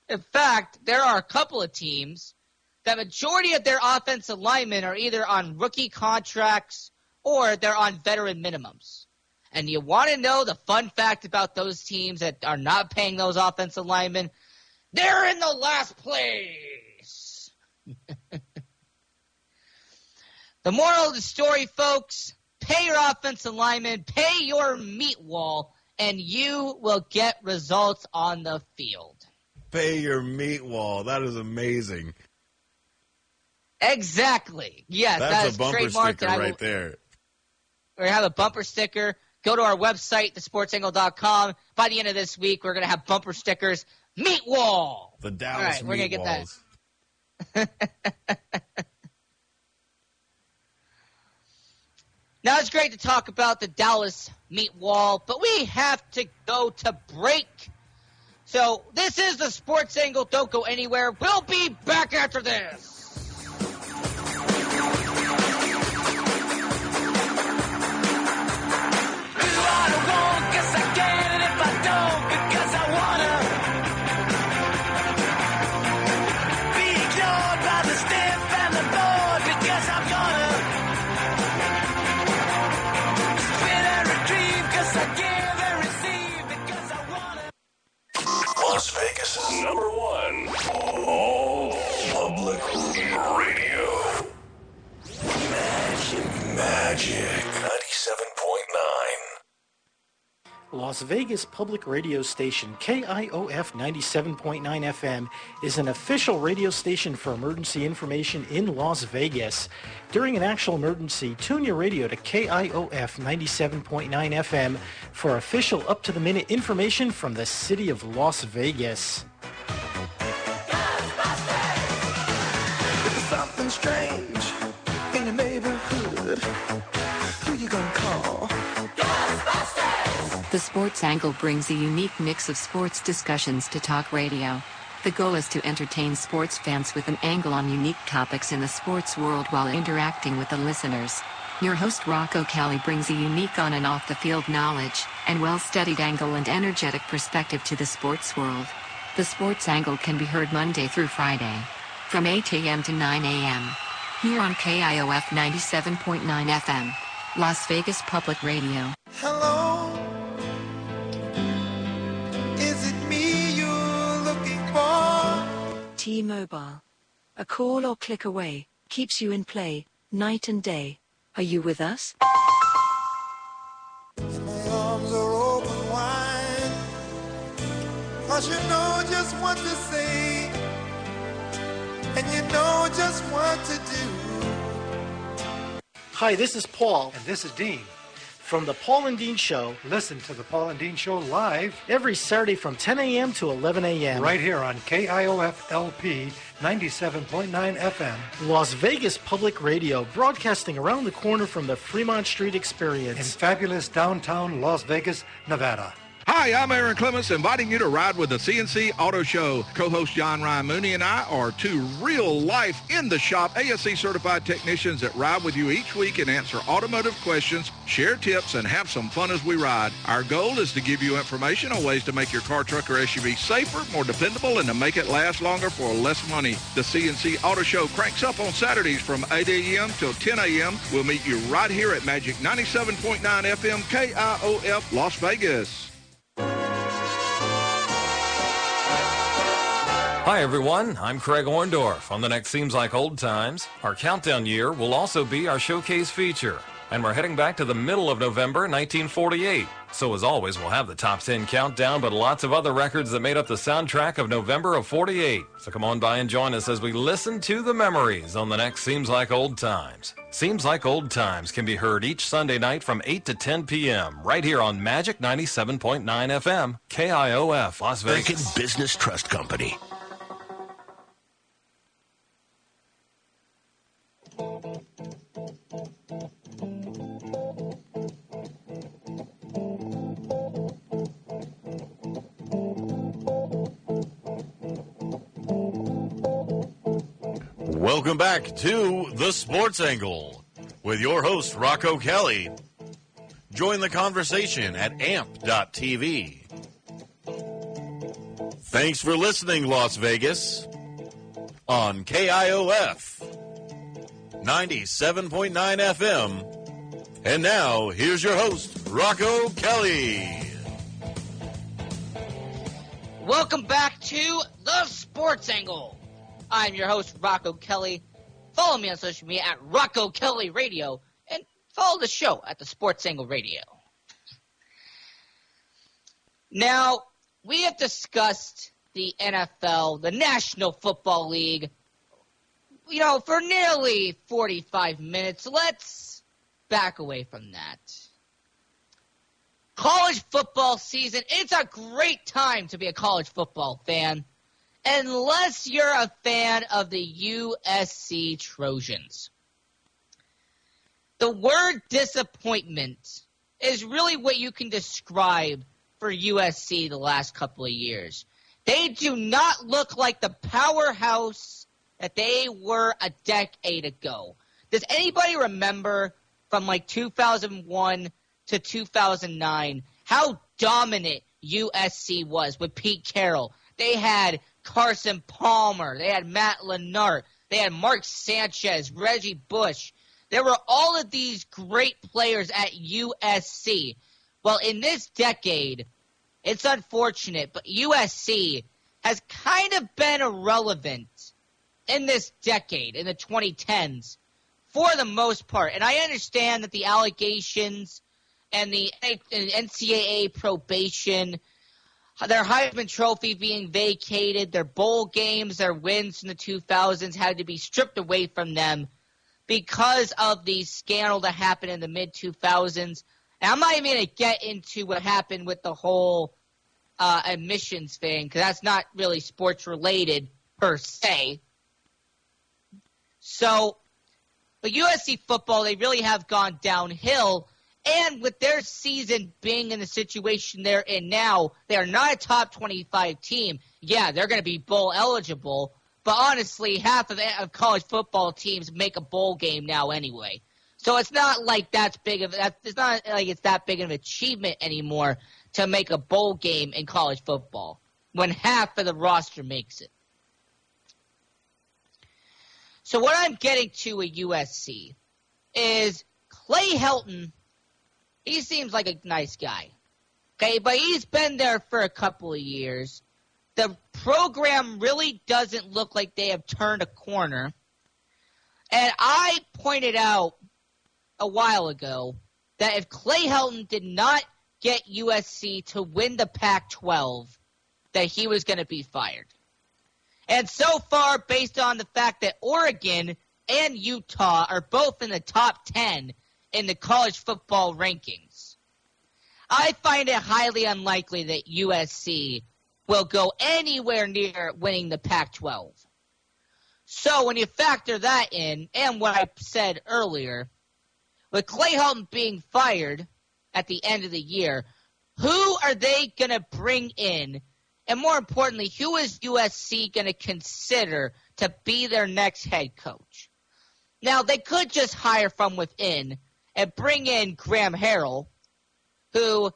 In fact, there are a couple of teams that majority of their offensive linemen are either on rookie contracts or they're on veteran minimums. And you want to know the fun fact about those teams that are not paying those offensive linemen? They're in the last place. the moral of the story, folks, pay your offensive linemen, pay your meat wall, and you will get results on the field. Pay your meat wall. That is amazing. Exactly. Yes, That's that a bumper sticker will- right there. We have a bumper sticker. Go to our website, thesportsangle.com. By the end of this week, we're going to have bumper stickers. Meat wall. The Dallas All right, we're gonna meat get that. Now it's great to talk about the Dallas meat wall, but we have to go to break. So this is the Sports Angle. Don't go anywhere. We'll be back after this. Las Vegas public radio station KIOF 97.9 FM is an official radio station for emergency information in Las Vegas. During an actual emergency, tune your radio to KIOF 97.9 FM for official up-to-the-minute information from the city of Las Vegas. Something strange The Sports Angle brings a unique mix of sports discussions to talk radio. The goal is to entertain sports fans with an angle on unique topics in the sports world while interacting with the listeners. Your host Rocco Kelly brings a unique on and off the field knowledge and well-studied angle and energetic perspective to the sports world. The Sports Angle can be heard Monday through Friday from 8 a.m. to 9 a.m. here on KIOF 97.9 FM, Las Vegas Public Radio. Hello. T-Mobile. A call or click away keeps you in play night and day. Are you with us? My arms are open wide. Cause you know just what to say. And you know just what to do. Hi, this is Paul. And this is Dean. From the Paul and Dean Show. Listen to the Paul and Dean Show live every Saturday from 10 a.m. to 11 a.m. right here on KIOF LP 97.9 FM. Las Vegas Public Radio, broadcasting around the corner from the Fremont Street Experience. In fabulous downtown Las Vegas, Nevada. Hi, I'm Aaron Clements, inviting you to ride with the CNC Auto Show. Co-host John Ryan Mooney and I are two real-life, in-the-shop ASE certified technicians that ride with you each week and answer automotive questions, share tips, and have some fun as we ride. Our goal is to give you information on ways to make your car, truck, or SUV safer, more dependable, and to make it last longer for less money. The CNC Auto Show cranks up on Saturdays from 8 a.m. till 10 a.m. We'll meet you right here at Magic 97.9 FM KIOF Las Vegas. Hi, everyone. I'm Craig Orndorff. On the next Seems Like Old Times, our countdown year will also be our showcase feature. And we're heading back to the middle of November 1948. So, as always, we'll have the top 10 countdown, but lots of other records that made up the soundtrack of November of 48. So, come on by and join us as we listen to the memories on the next Seems Like Old Times. Seems Like Old Times can be heard each Sunday night from 8 to 10 p.m. right here on Magic 97.9 FM, KIOF, Las Vegas. American Business Trust Company. Welcome back to The Sports Angle with your host, Rocco Kelly. Join the conversation at amp.tv. Thanks for listening, Las Vegas, on KIOF 97.9 FM. And now, here's your host, Rocco Kelly. Welcome back to The Sports Angle. I'm your host, Rocco Kelly. Follow me on social media at Rocco Kelly Radio and follow the show at the Sports Angle Radio. Now, we have discussed the NFL, the National Football League, you know, for nearly 45 minutes. Let's back away from that. College football season, it's a great time to be a college football fan unless you're a fan of the USC Trojans. The word disappointment is really what you can describe for USC the last couple of years. They do not look like the powerhouse that they were a decade ago. Does anybody remember from like 2001 to 2009 how dominant USC was with Pete Carroll? They had Carson Palmer. They had Matt Leinart. They had Mark Sanchez, Reggie Bush. There were all of these great players at USC. Well, in this decade, it's unfortunate, but USC has kind of been irrelevant in this decade, in the 2010s, for the most part. And I understand that the allegations and the NCAA probation – their Heisman Trophy being vacated, their bowl games, their wins in the 2000s had to be stripped away from them because of the scandal that happened in the mid 2000s. And I'm not even going to get into what happened with the whole uh, admissions thing because that's not really sports related per se. So, but USC football, they really have gone downhill and with their season being in the situation they're in now, they are not a top 25 team. Yeah, they're going to be bowl eligible, but honestly, half of, of college football teams make a bowl game now anyway. So it's not like that's big of that. It's not like it's that big of an achievement anymore to make a bowl game in college football when half of the roster makes it. So what I'm getting to at USC is Clay Helton he seems like a nice guy. Okay, but he's been there for a couple of years. The program really doesn't look like they have turned a corner. And I pointed out a while ago that if Clay Helton did not get USC to win the Pac 12, that he was going to be fired. And so far, based on the fact that Oregon and Utah are both in the top 10 in the college football rankings. I find it highly unlikely that USC will go anywhere near winning the Pac 12. So when you factor that in, and what I said earlier, with Clay Helton being fired at the end of the year, who are they going to bring in? And more importantly, who is USC going to consider to be their next head coach? Now, they could just hire from within and bring in Graham Harrell, who,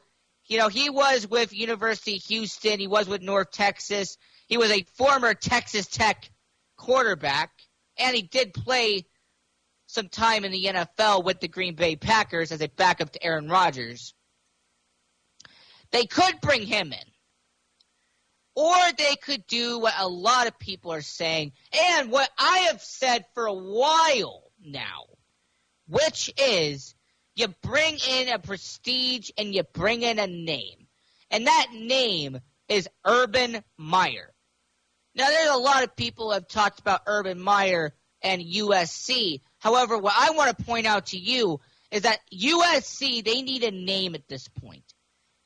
you know, he was with University of Houston, he was with North Texas, he was a former Texas Tech quarterback, and he did play some time in the NFL with the Green Bay Packers as a backup to Aaron Rodgers. They could bring him in. Or they could do what a lot of people are saying, and what I have said for a while now, which is you bring in a prestige and you bring in a name. And that name is Urban Meyer. Now, there's a lot of people who have talked about Urban Meyer and USC. However, what I want to point out to you is that USC, they need a name at this point.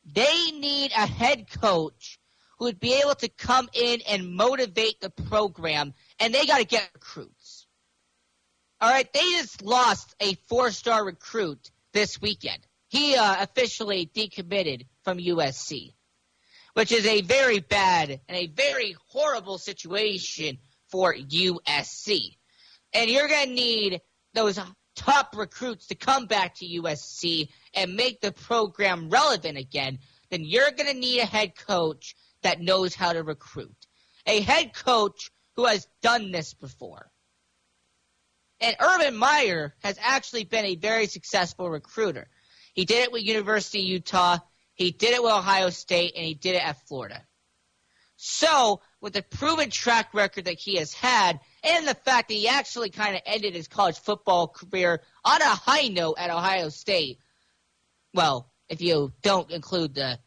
They need a head coach who would be able to come in and motivate the program, and they got to get recruits. All right, they just lost a four star recruit this weekend. He uh, officially decommitted from USC, which is a very bad and a very horrible situation for USC. And you're going to need those top recruits to come back to USC and make the program relevant again. Then you're going to need a head coach that knows how to recruit. A head coach who has done this before. And Urban Meyer has actually been a very successful recruiter. He did it with University of Utah, he did it with Ohio State, and he did it at Florida. So, with the proven track record that he has had, and the fact that he actually kind of ended his college football career on a high note at Ohio State, well, if you don't include the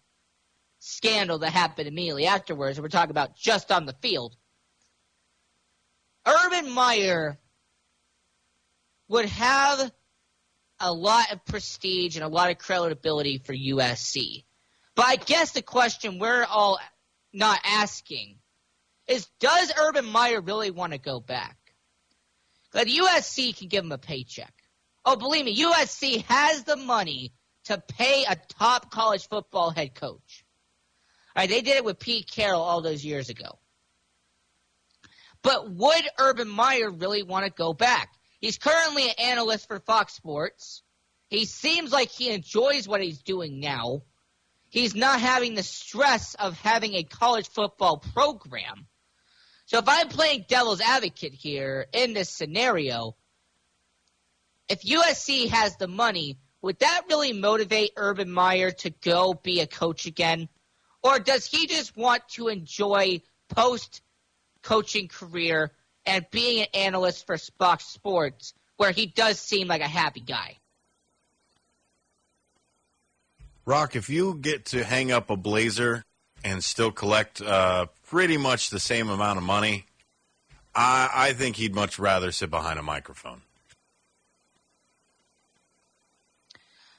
scandal that happened immediately afterwards, we're talking about just on the field. Urban Meyer would have a lot of prestige and a lot of credibility for USC. But I guess the question we're all not asking is does Urban Meyer really want to go back? But USC can give him a paycheck. Oh, believe me, USC has the money to pay a top college football head coach. All right, they did it with Pete Carroll all those years ago. But would Urban Meyer really want to go back? He's currently an analyst for Fox Sports. He seems like he enjoys what he's doing now. He's not having the stress of having a college football program. So if I'm playing devil's advocate here in this scenario, if USC has the money, would that really motivate Urban Meyer to go be a coach again? Or does he just want to enjoy post coaching career and being an analyst for Fox Sports, where he does seem like a happy guy. Rock, if you get to hang up a blazer and still collect uh, pretty much the same amount of money, I, I think he'd much rather sit behind a microphone.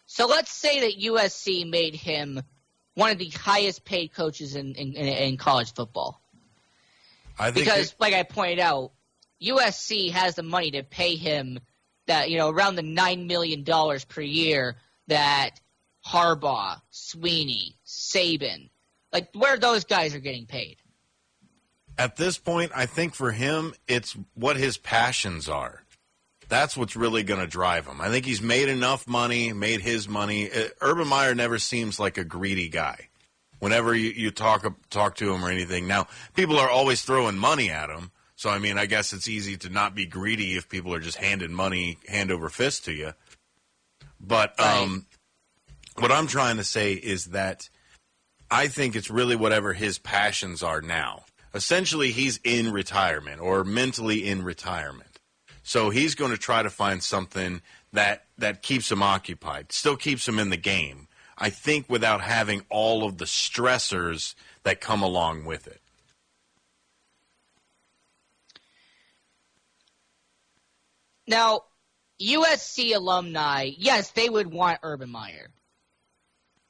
So let's say that USC made him one of the highest paid coaches in, in, in college football. because, like I pointed out, USC has the money to pay him that you know around the nine million dollars per year that Harbaugh, Swinney, Saban, like where those guys are getting paid. At this point, I think for him, it's what his passions are. That's what's really going to drive him. I think he's made enough money, made his money. Uh, Urban Meyer never seems like a greedy guy. Whenever you, you talk talk to him or anything, now people are always throwing money at him so I mean, I guess it's easy to not be greedy if people are just handing money hand over fist to you. But um, right. what I'm trying to say is that I think it's really whatever his passions are now. Essentially, he's in retirement or mentally in retirement. So he's going to try to find something that that keeps him occupied, still keeps him in the game. I think without having all of the stressors that come along with it. Now, USC alumni, yes, they would want Urban Meyer.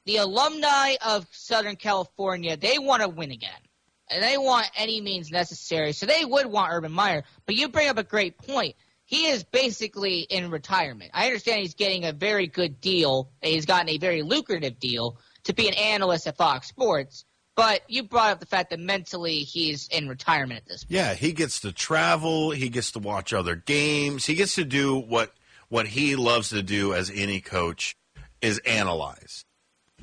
the alumni of Southern California, they want to win again. And they want any means necessary. So they would want Urban Meyer. But you bring up a great point. He is basically in retirement. I understand he's getting a very good deal. He's gotten a very lucrative deal to be an analyst at Fox Sports. But you brought up the fact that mentally he's in retirement at this point. Yeah, he gets to travel. He gets to watch other games. He gets to do what what he loves to do as any coach is analyze.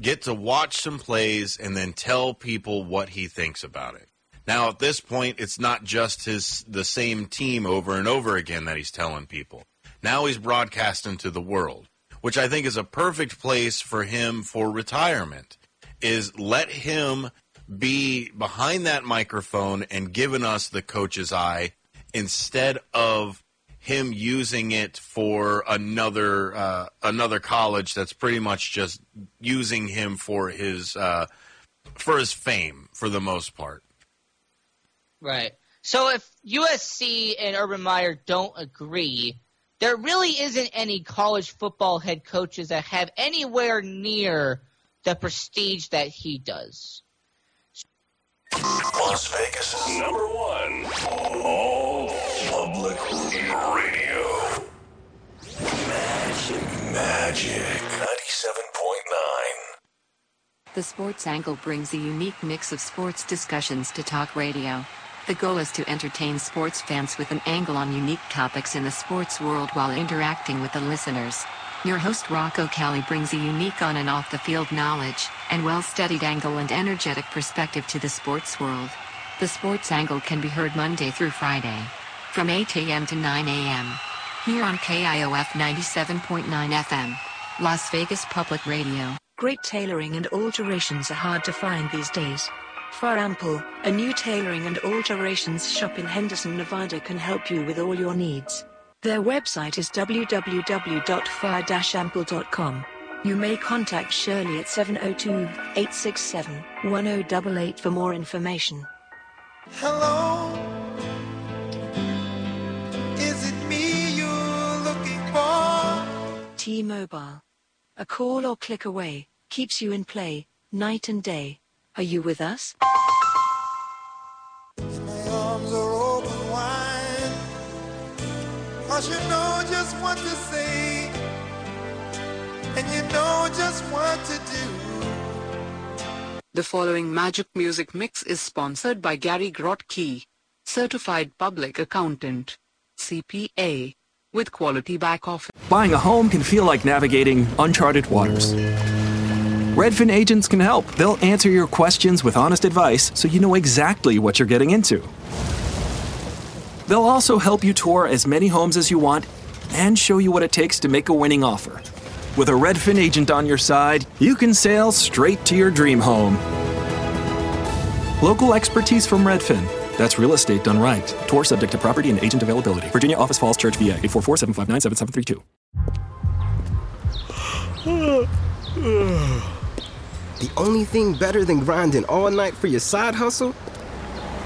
Get to watch some plays and then tell people what he thinks about it. Now at this point it's not just his the same team over and over again that he's telling people. Now he's broadcasting to the world, which I think is a perfect place for him for retirement. Is let him be behind that microphone and giving us the coach's eye instead of him using it for another uh, another college that's pretty much just using him for his uh, for his fame for the most part. Right. So if USC and Urban Meyer don't agree, there really isn't any college football head coaches that have anywhere near the prestige that he does. Las Vegas' is number one all public radio. Magic, magic. 97.9. The Sports Angle brings a unique mix of sports discussions to talk radio. The goal is to entertain sports fans with an angle on unique topics in the sports world while interacting with the listeners. Your host Rocco Kelly brings a unique on and off the field knowledge and well studied angle and energetic perspective to the sports world. The Sports Angle can be heard Monday through Friday from 8 a.m. to 9 a.m. here on KIOF 97.9 FM, Las Vegas Public Radio. Great tailoring and alterations are hard to find these days. Far Ample, a new tailoring and alterations shop in Henderson, Nevada can help you with all your needs. Their website is www.fire-ample.com. You may contact Shirley at 702-867-1088 for more information. Hello, is it me you're looking for? T-Mobile. A call or click away keeps you in play night and day. Are you with us? Cause you know just what to say, and you know just what to do. The following Magic Music Mix is sponsored by Gary Grotke, Certified Public Accountant, CPA, with quality back office. Buying a home can feel like navigating uncharted waters. Redfin agents can help. They'll answer your questions with honest advice so you know exactly what you're getting into. They'll also help you tour as many homes as you want and show you what it takes to make a winning offer. With a Redfin agent on your side, you can sail straight to your dream home. Local expertise from Redfin. That's real estate done right. Tour subject to property and agent availability. Virginia Office Falls Church, VA 844 759 7732. The only thing better than grinding all night for your side hustle